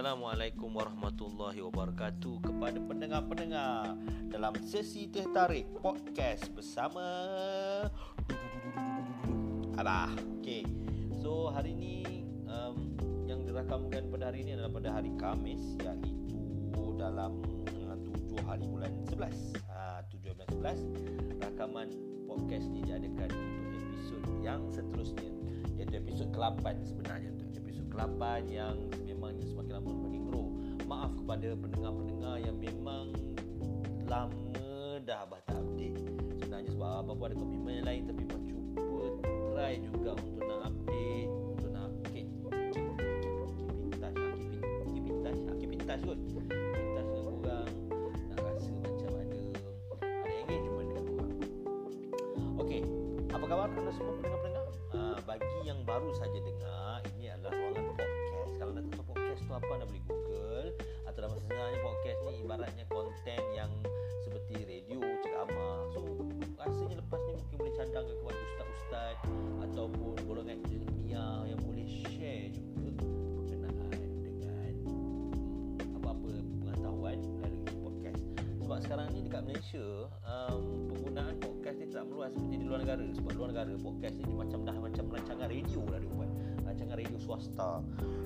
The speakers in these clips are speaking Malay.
Assalamualaikum warahmatullahi wabarakatuh kepada pendengar-pendengar dalam sesi teh tarik podcast bersama Abah. Okey. So hari ini um, yang dirakamkan pada hari ini adalah pada hari Kamis iaitu dalam uh, 7 hari bulan 11. Ha 7 bulan 11 rakaman podcast ini diadakan untuk episod yang seterusnya iaitu episod ke-8 sebenarnya tu episod ke-8 yang memangnya semakin lama maaf kepada pendengar-pendengar yang memang lama dah abah tak update sebenarnya sebab abah pun ada komitmen yang lain tapi abah cuba try juga untuk nak update untuk nak keep keep keep in touch ah, keep keep in touch ah, apa khabar anda semua pendengar-pendengar? Uh, bagi yang baru saja dengar, ini adalah ruangan podcast. Kalau nak tahu podcast tu apa, anda boleh Google. Atau dalam sebenarnya podcast ni ibaratnya konten yang seperti radio, ceramah. So, rasanya lepas ni mungkin boleh cadang ke kepada ustaz-ustaz ataupun golongan ilmiah yang boleh share juga berkenaan dengan hmm, apa-apa pengetahuan melalui podcast. Sebab sekarang ni dekat Malaysia, um, penggunaan podcast ni tak meluas seperti di luar negara. Sebab luar negara podcast ni macam dah macam rancangan radio lah dia buat. Rancangan radio swasta.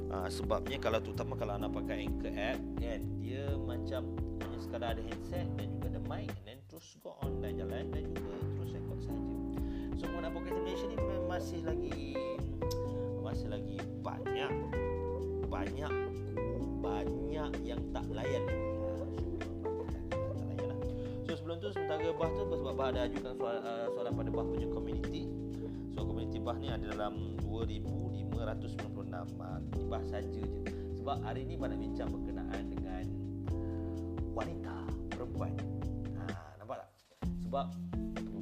Uh, sebabnya kalau terutama kalau anda pakai Anchor app kan, dia macam hanya sekadar ada headset dan juga ada mic then terus go on dan jalan dan juga terus record saja. So penggunaan podcast Malaysia ni masih lagi masih lagi banyak banyak banyak yang tak layan. Ah, lah. Sebelum tu sementara Bah tu sebab Bah ada ajukan soalan, uh, soalan pada Bah punya community. So community Bah ni ada dalam 2596. Uh, Bah saja je. Sebab hari ni Bah nak bincang berkenaan dengan wanita, perempuan. Ha, nampak tak? Sebab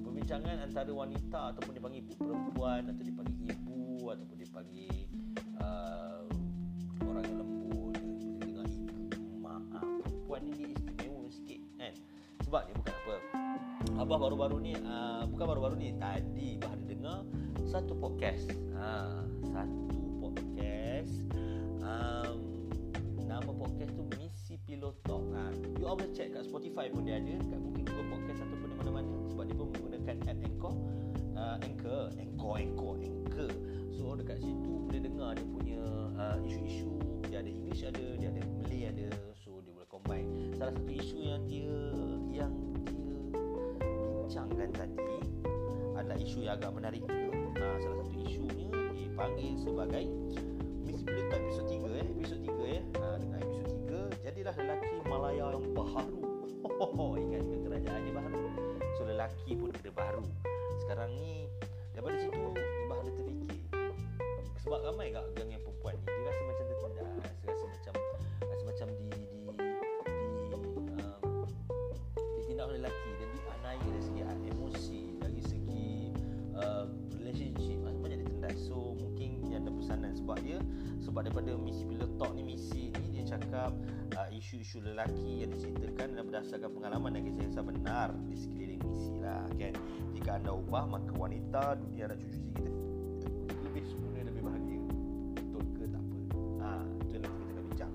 perbincangan antara wanita ataupun dipanggil perempuan atau dipanggil ibu ataupun dipanggil uh, orang yang lembut dia dengar ibu, mak, ah, perempuan ni dia istimewa sikit kan. Sebab dia bukan apa. Abah baru-baru ni uh, bukan baru-baru ni tadi Abah ada dengar satu podcast. Ha, satu podcast. Um, nama podcast tu Misi Pillow Talk. Ha, you all boleh check kat Spotify pun dia ada, kat mungkin Google Podcast ataupun di mana-mana sebab dia pun menggunakan app Anchor. Uh, Anchor, Anchor, Anchor, Anchor. So dekat situ boleh dengar dia punya uh, isu-isu. Dia ada English ada, dia ada Malay ada. So dia boleh combine. Salah satu isu yang dia yang dia bincangkan tadi adalah isu yang agak menarik. Ha, salah satu isunya dipanggil sebagai Pilot Talk episod 3 eh, episod 3 eh. Ha, dengan episod 3 jadilah lelaki Malaya yang baharu. Oh, ingat ke kerajaannya baharu. So lelaki pun kena baharu. Sekarang ni daripada situ Ibah ada terfikir sebab ramai gak gang yang perempuan ni cakap uh, isu-isu lelaki yang diceritakan dan berdasarkan pengalaman dan kisah-kisah benar di sekeliling misi lah kan. Jika anda ubah maka wanita dunia dan cucu kita lebih sempurna lebih bahagia. Betul ke tak apa? Ha, itu yang kita akan bincang.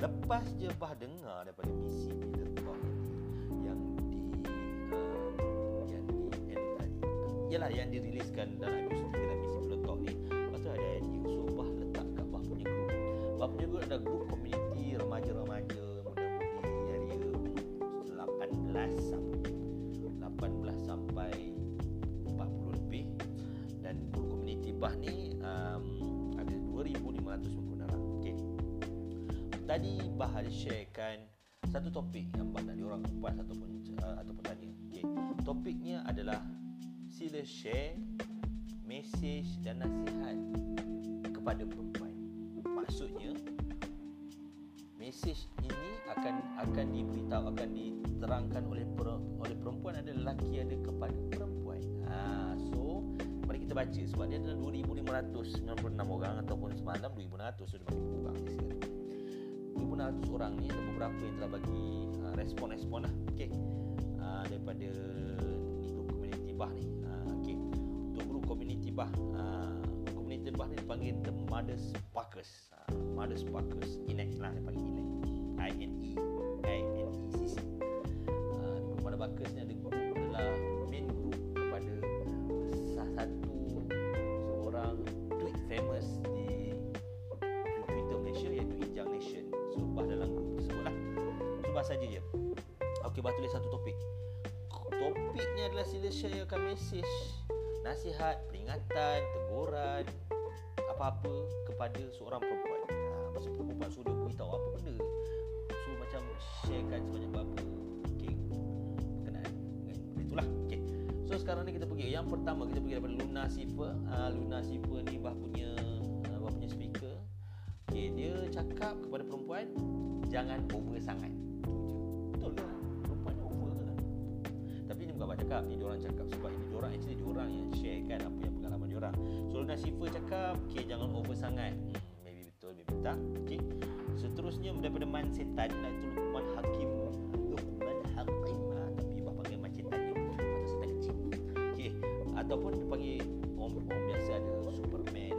Lepas je bah dengar daripada misi ni yang di uh, yang di end tadi. Yalah yang diriliskan dalam episod 3 dalam misi talk ni. Tu ada idea. So bah letak kat bah punya group. Bah punya group ada group community community bah ni um, ada 2550 orang. Okey. Tadi bah ada sharekan satu topik yang bah nak diorang kupas ataupun uh, ataupun tanya. Okey. Topiknya adalah sila share mesej dan nasihat kepada perempuan. Maksudnya mesej ini akan akan diberitahu akan diterangkan oleh per, oleh perempuan ada lelaki ada kepada perempuan. Ha so kita baca sebab dia ada 2596 orang ataupun semalam 2600 sudah makin kurang di sini. 2600 orang ni ada beberapa yang telah bagi uh, respon-respon lah. Okey. Uh, daripada ni grup community bah ni. Uh, okey. Untuk grup community bah uh, community lebah ni dipanggil the mother sparkers ha, mother sparkers inek lah dia panggil inek I N E I N E C C ha, mother sparkers ni ada saja je. Okey, bah tulis satu topik. Topiknya adalah sila sharekan mesej Nasihat, peringatan, teguran Apa-apa kepada seorang perempuan. Ha, Masa perempuan so dia beritahu apa benda So macam sharekan sebanyak apa Okey, berkenaan dengan itulah. Okey, so sekarang ni kita pergi. Yang pertama kita pergi daripada Luna Sifa uh, Luna Sifa ni bah punya uh, Bah punya speaker. Okey, dia cakap kepada perempuan Jangan over sangat Betul ke? bukan abang cakap ni diorang cakap sebab ini diorang actually diorang yang share kan apa yang pengalaman diorang. So Luna Sifa cakap okay jangan over sangat. Hmm, maybe betul maybe tak. Okay. Seterusnya daripada Man Setan iaitu Lukman Hakim. Lukman Hakim ha, tapi abang panggil Man Setan ni atau setan kecil. Okay. Ataupun dia panggil orang-orang biasa ada Superman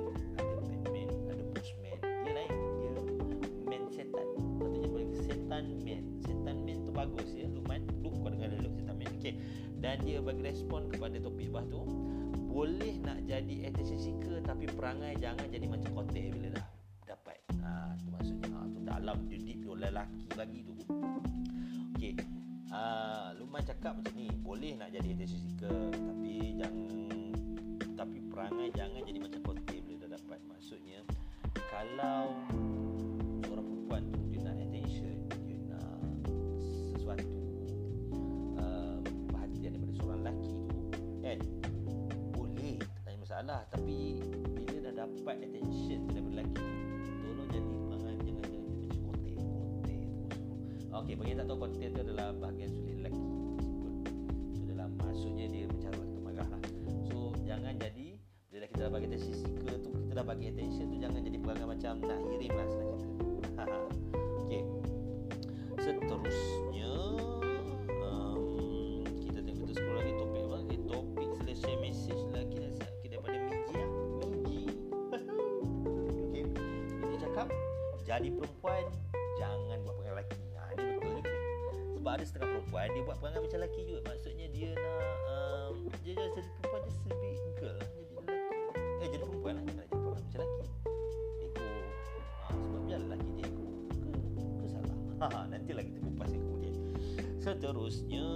dan dia bagi respon kepada topik bah tu boleh nak jadi attention seeker tapi perangai jangan jadi macam kotel bila dah dapat. Ha tu maksudnya. Ha tu dalam dia deep tu lelaki lagi tu. Okey. Ha lumayan cakap macam ni boleh nak jadi attention seeker Okey, bagi yang tak tahu quantity itu adalah bahagian sulit lelaki. Itu adalah maksudnya dia mencari waktu marah lah. So, jangan jadi bila kita dah bagi attention seeker tu, kita dah bagi attention tu jangan jadi perangai macam nak hirim lah sebenarnya. Okey. Seterusnya um, kita tengok tu sekolah lagi topik apa? Eh, topik selesai message lagi lah kita sebab daripada Miji lah. Miji. Okey. Ini cakap jadi perempuan perempuan dia buat perangai macam lelaki juga. Maksudnya dia nak um, dia jadi perempuan dia lebih girl lah jadi lelaki. Eh jadi perempuan lah jadi perangai macam lelaki. Ego. Ha, sebab biar lelaki dia ego. Ke, ke salah. Ha, nanti lagi kita kupas yang kemudian. Seterusnya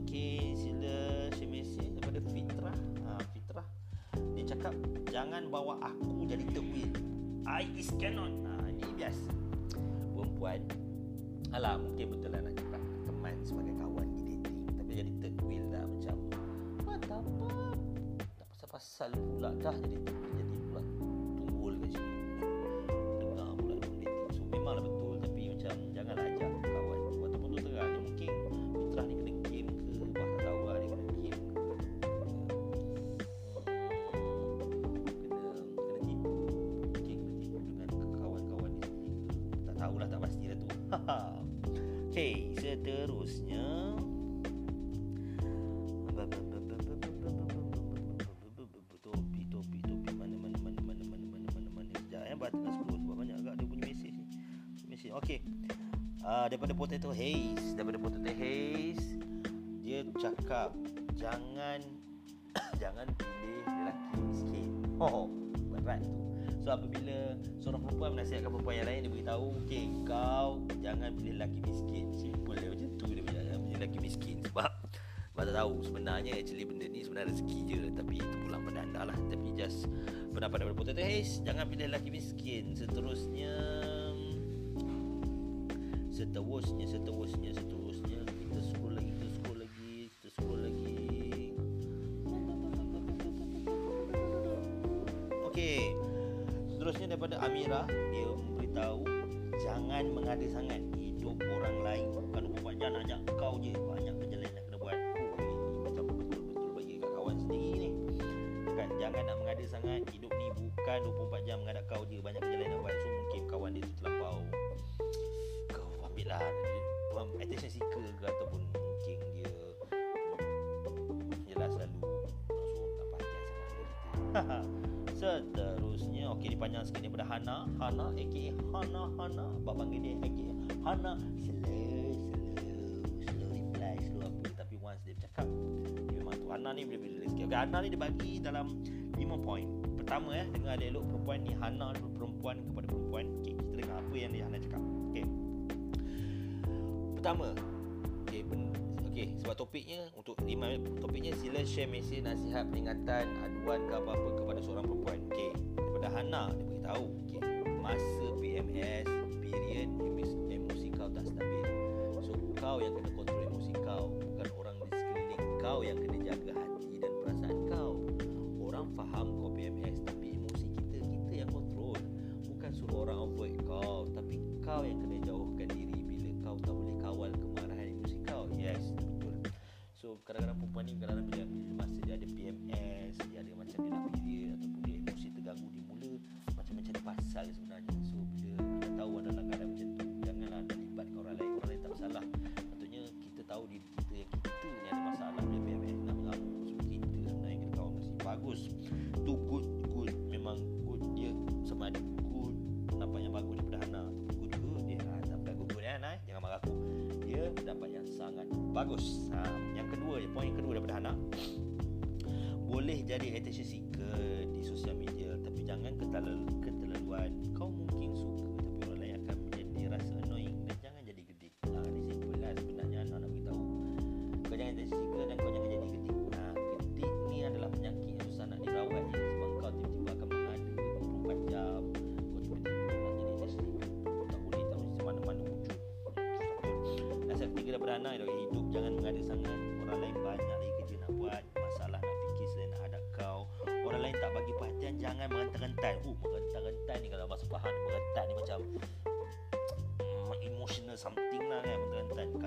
Okey, sila share message daripada Fitrah. Ha, Fitrah. Dia cakap jangan bawa aku jadi wheel. I is cannot ha, Ini biasa Perempuan Alah mungkin betul lah nak cakap sebagai kawan di dating Tapi jadi third wheel dah macam Apa tak apa Tak pasal-pasal pula dah jadi third wheel daripada potato haze. Daripada potato haze. Dia cakap jangan jangan pilih lelaki miskin. Oh berat tu So apabila seorang perempuan menasihatkan perempuan yang lain Dia beritahu Okay kau jangan pilih lelaki miskin. Simple dia macam tu dia punya Pilih lelaki miskin Sebab Sebab tak tahu. Sebenarnya actually benda ni sebenarnya rezeki je Tapi itu pada anda lah. Tapi just pendapat daripada Potato Haze Jangan pilih lelaki miskin. Seterusnya Seterusnya Seterusnya Seterusnya. Kita scroll lagi Kita scroll lagi Kita scroll lagi. Okay Seterusnya daripada Amira Dia memberitahu Jangan mengada sangat. Hidup orang lain Bukan 24 jam nak ajak Seterusnya. Okey dipanjang sikit daripada Hana. Hana aka Hana Hana. Abang panggil dia aka Hana. Slow Slow Slow reply Slow apa. Tapi once dia bercakap Dia memang tu. Hana ni bila-bila sikit Okay Hana ni dia bagi dalam 5 point. Pertama eh Dengar dialog perempuan ni. Hana perempuan kepada perempuan. Okay kita dengar apa yang dia Hana cakap. Okay Pertama ben, okay sebab topiknya untuk lima topiknya sila share mesej nasihat peringatan aduan ke apa-apa kepada seorang perempuan. Okey, daripada Hana dia beritahu okey masa PMS period emosi kau tak stabil. So kau yang kena kontrol emosi kau bukan orang di sekeliling kau yang kena jaga tahu diri kita yang kita ni ada masalah Dia PMS nak mengamuk So kita sebenarnya kena kawal mesti Bagus. Tu good, good. Memang good dia. Sama ada good. Nampak yang bagus daripada Hana. Good, good. Dia ha, Sampai good, good. Ya Hana eh? Jangan marah aku. Dia pendapat yang sangat bagus. Ha, yang kedua, poin yang kedua daripada Hana. Boleh jadi attention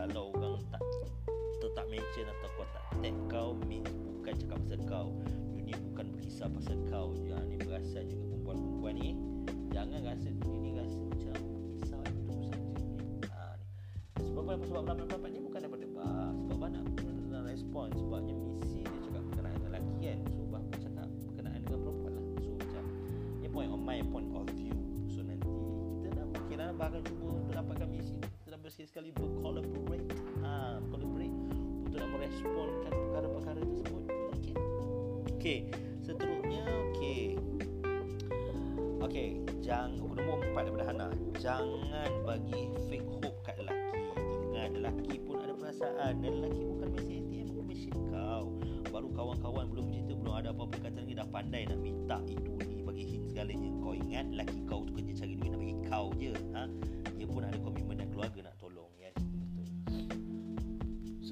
Kalau orang tak tak mention atau kau tak tag kau means bukan cakap pasal kau. Dunia bukan berkisah pasal kau. Jangan ni perasan juga perempuan-perempuan ni. Jangan rasa dunia ni rasa macam kisah itu saja ha, ni. Sebab apa? Sebab ramai-ramai ni bukan daripada bah sebab bah nak, respon. Sebabnya misi dia cakap berkenaan dengan lelaki kan. So bah pun cakap berkenaan dengan perempuan lah. So macam ni point on my point of view. So nanti kita dah mungkin lah bah akan cuba untuk dapatkan misi kita dah bersekali-sekali bercollaborate meresponkan perkara-perkara tersebut okey okey seterusnya okey Okey, jangan nombor empat daripada Hana. Jangan bagi fake hope kat lelaki. Ingat lelaki pun ada perasaan dan lelaki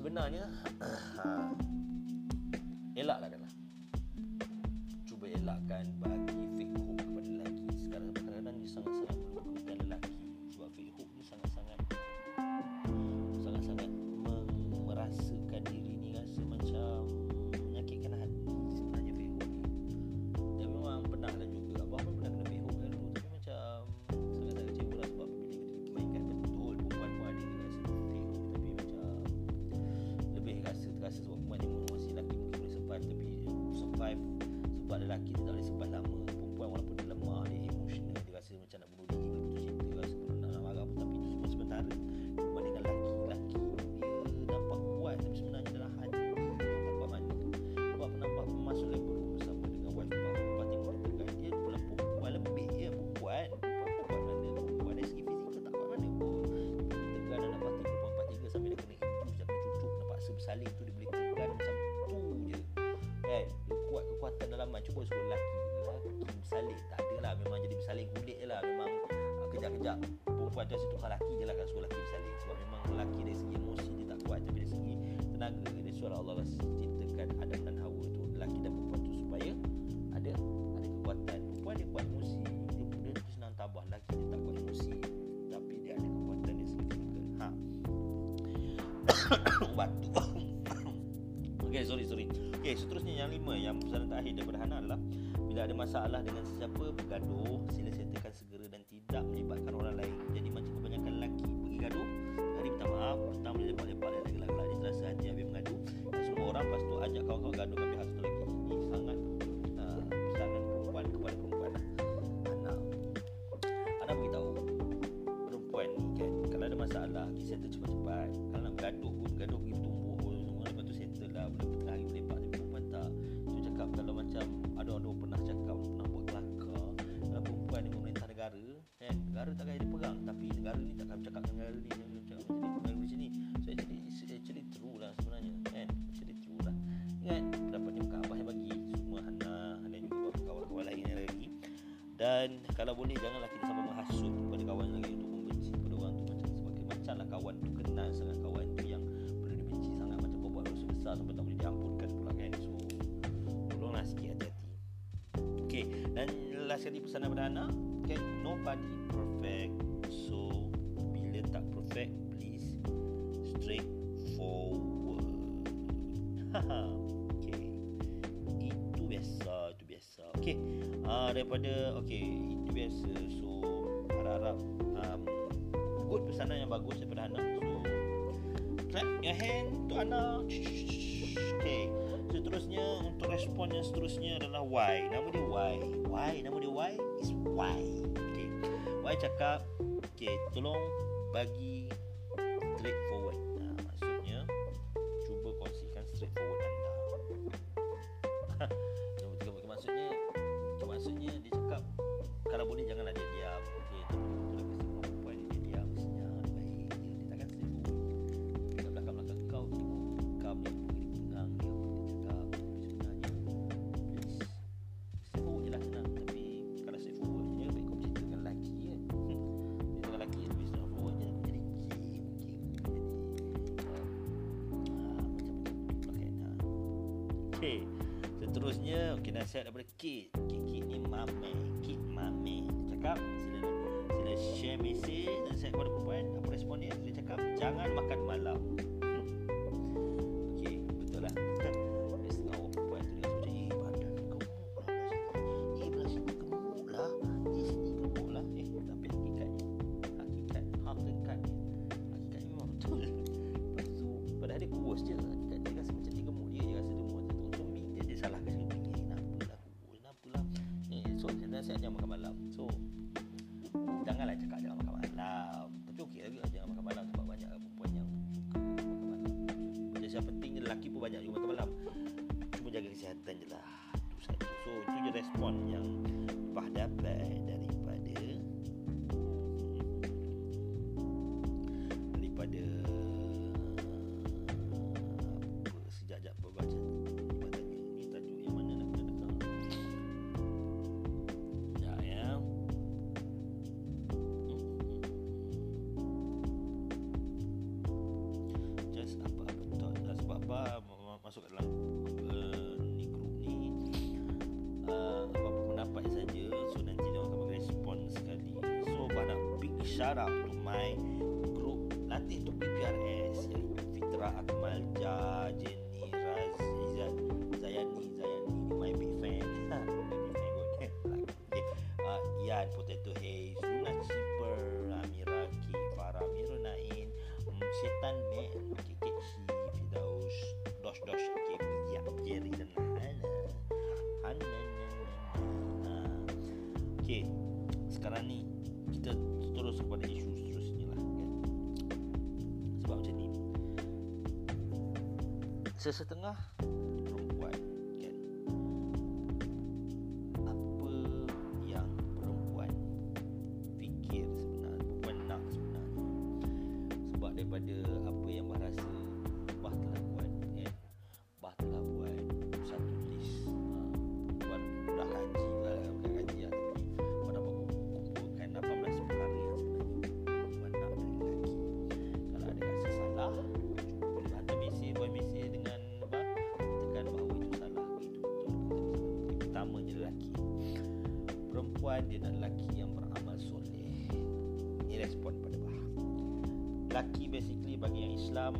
Sebenarnya elaklah adalah cuba elakkan bagi bersalin tu dia boleh tegan macam tu je kan dia kuat kekuatan dalaman cuba suruh lelaki lelaki bersalin. Tak ada lah memang jadi bersalin kulit je lah. Memang uh, kejap-kejap perempuan tu tukar lelaki je lah kan suruh lelaki bersalin. Sebab memang lelaki dari segi emosi dia tak kuat tapi dari segi tenaga dia suara Allah lah ciptakan Adam dan Hawa tu lelaki dan perempuan tu supaya ada ada kekuatan. Perempuan dia kuat emosi dia, dia, dia senang tabah lelaki dia tak kuat emosi tapi dia ada kekuatan dia fizikal ha. Batuk seterusnya yang lima Yang pesanan terakhir daripada Hana adalah Bila ada masalah dengan sesiapa bergaduh negara tak payah perang tapi negara ni takkan bercakap dengan negara ni negara cakap macam ni negara macam ni. So actually it's actually true lah sebenarnya kan? Actually true lah. Kan? Ingat pendapat ni bukan Abah yang bagi semua Hana dan juga kawan-kawan lain yang lagi. Dan kalau boleh janganlah daripada okey itu biasa. So harap-harap um, good pesanan yang bagus daripada Hana. So clap your hand to Hana. Okay, seterusnya untuk respon yang seterusnya adalah why. Nama dia why. Why? Nama dia why is why. Okay, why cakap okey tolong bagi shout out to my sesetengah. Pada dan lelaki yang beramal soleh. Ini respon pada bahagian. Lelaki basically bagi yang Islam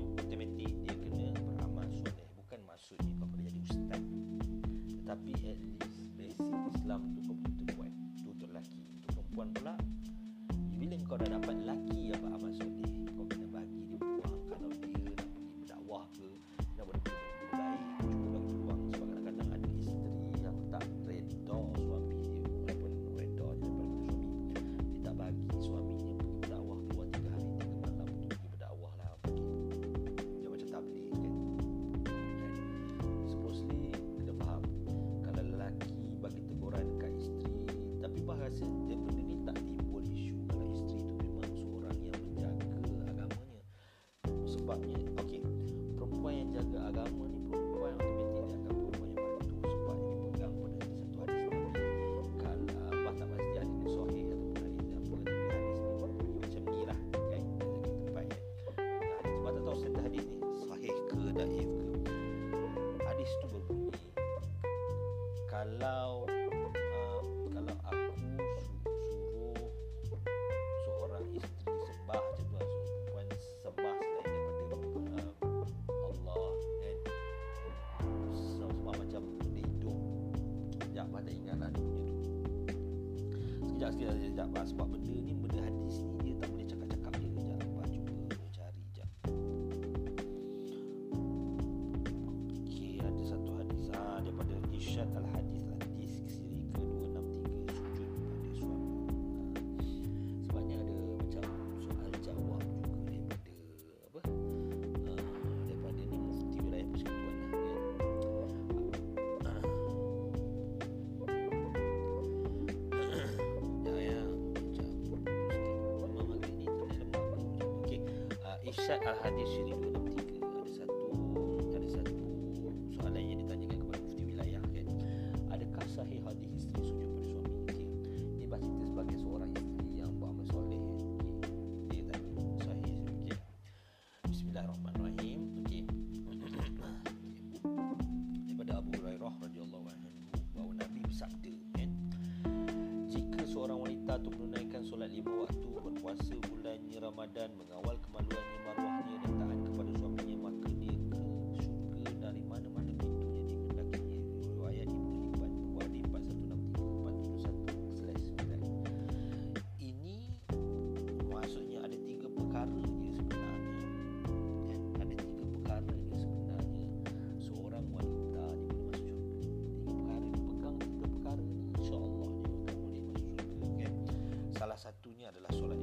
Dia sekejap lah sebab shitty. perkara dia sebenarnya. Ya, ada tiga perkara dia sebenarnya. Seorang wanita dia boleh masuk syurga. Tiga perkara dia pegang tiga perkara insyaAllah dia akan boleh masuk syurga okay. salah satunya adalah solat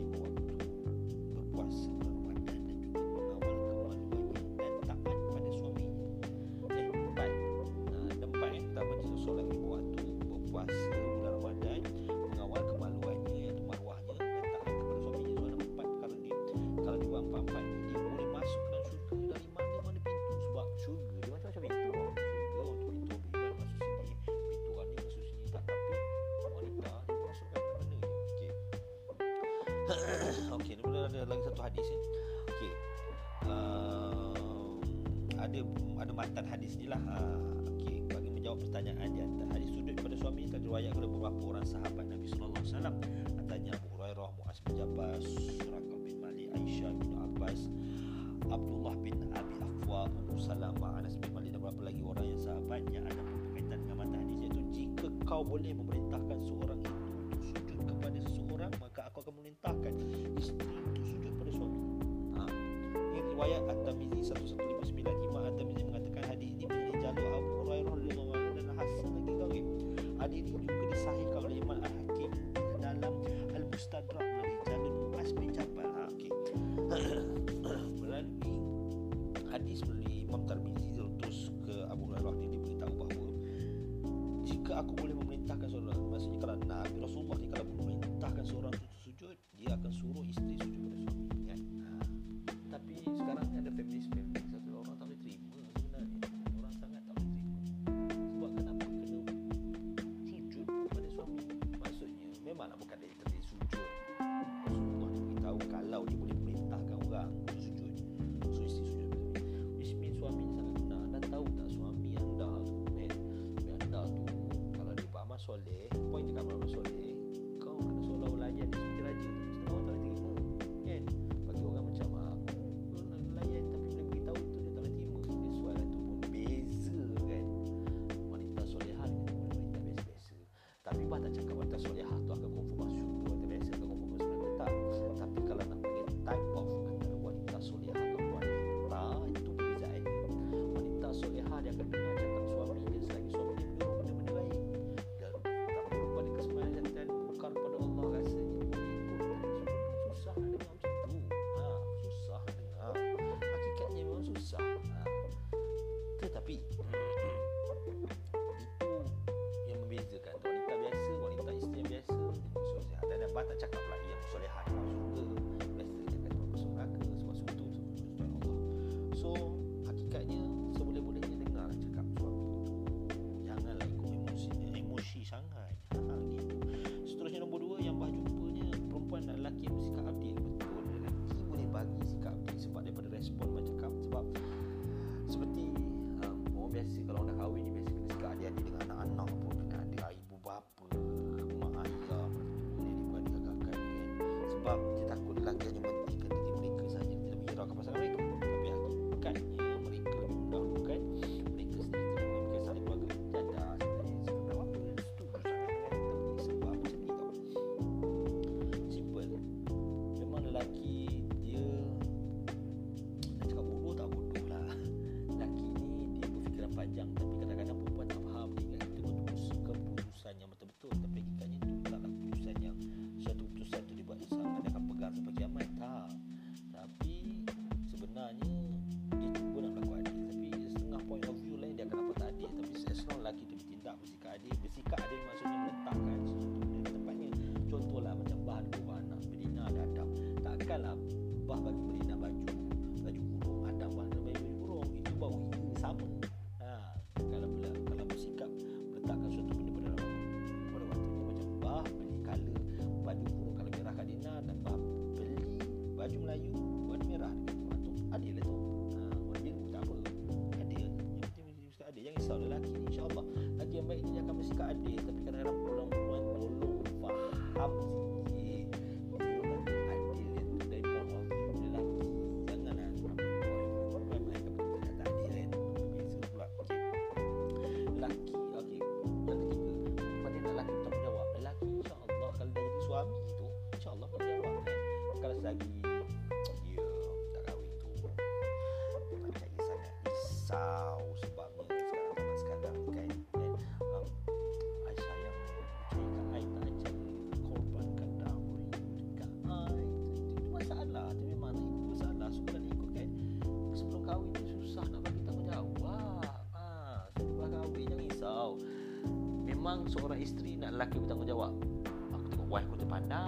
ada ada matan hadis ni lah. Uh, okey bagi menjawab pertanyaan di antara hadis sudut pada suami telah diriwayatkan oleh beberapa orang sahabat Nabi sallallahu alaihi wasallam. Antaranya Abu Hurairah Muaz bin Jabal Surakah bin Mali Aisyah bin Abbas Abdullah bin Abi Afwa Ummu Salamah Anas bin Malik dan beberapa lagi orang yang sahabat yang ada berkaitan dengan matan hadis. Iaitu jika kau boleh memerintahkan seorang itu untuk sujud kepada seseorang maka aku akan memerintahkan isteri untuk sujud pada suami. Ha. ini riwayat At-Tirmizi 1159 tak cakap pula yang solehah. yang lagi. Dia tak kahwin tu. Memang saya sangat risau sebab sekarang zaman sekarang kan. Dan um, I sayang saya kan I tak ajak korbankan dahulu juga I itu, itu masalah. Tapi mana itu masalah. Sebab ni ikut kan. Sebelum kahwin ni susah nak bagi tanggungjawab. Ah, ah sebelum sebab kahwin jangan risau. Memang seorang isteri nak lelaki bertanggungjawab. Aku tengok wife aku terpandang.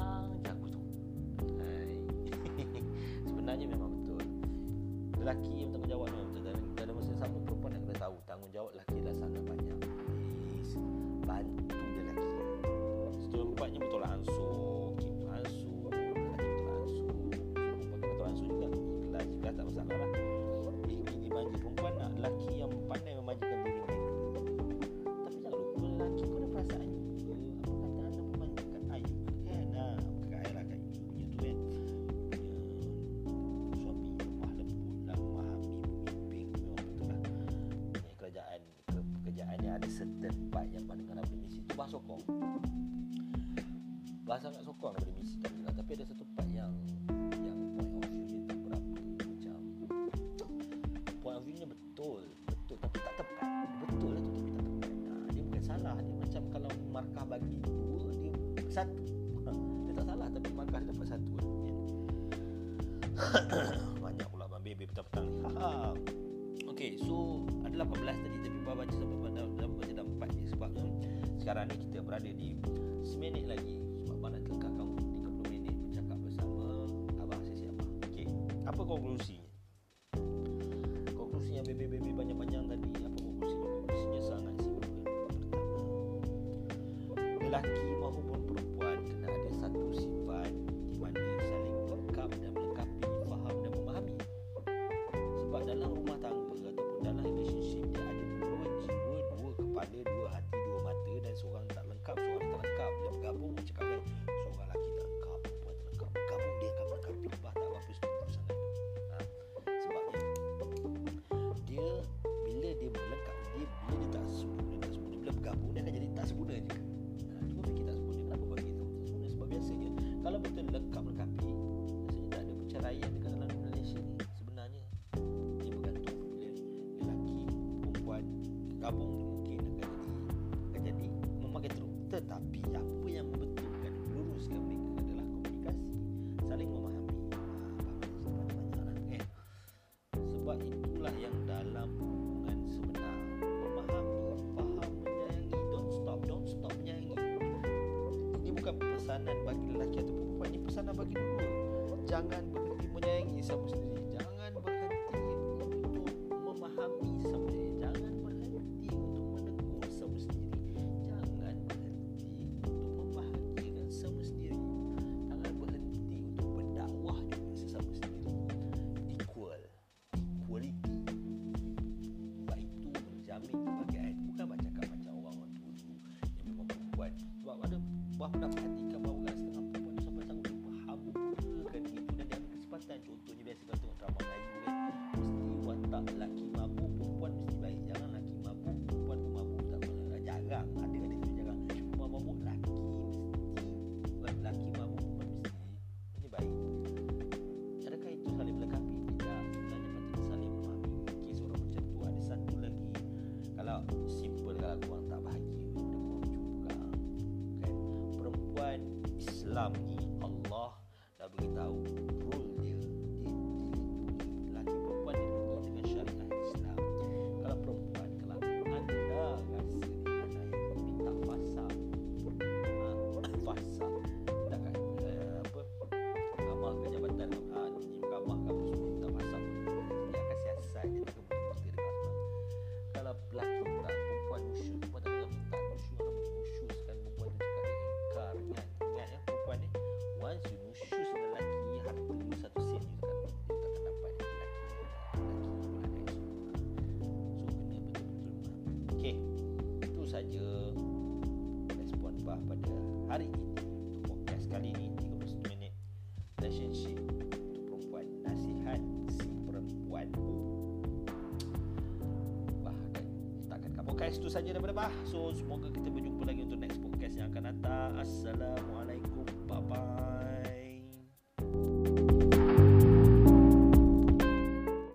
daqui, dan baik yang pandangan daripada misi tu? Bahasa sokong. Bahasa nak sokong daripada misi lah. tapi ada satu aqui. kena bagi dulu jangan berhenti menyayangi siapa sendiri saja. Respon bah pada hari ini. Untuk podcast kali ini 31 minit relationship untuk perempuan. Nasihat si perempuan. Bah akan letakkan podcast itu saja daripada bah. So semoga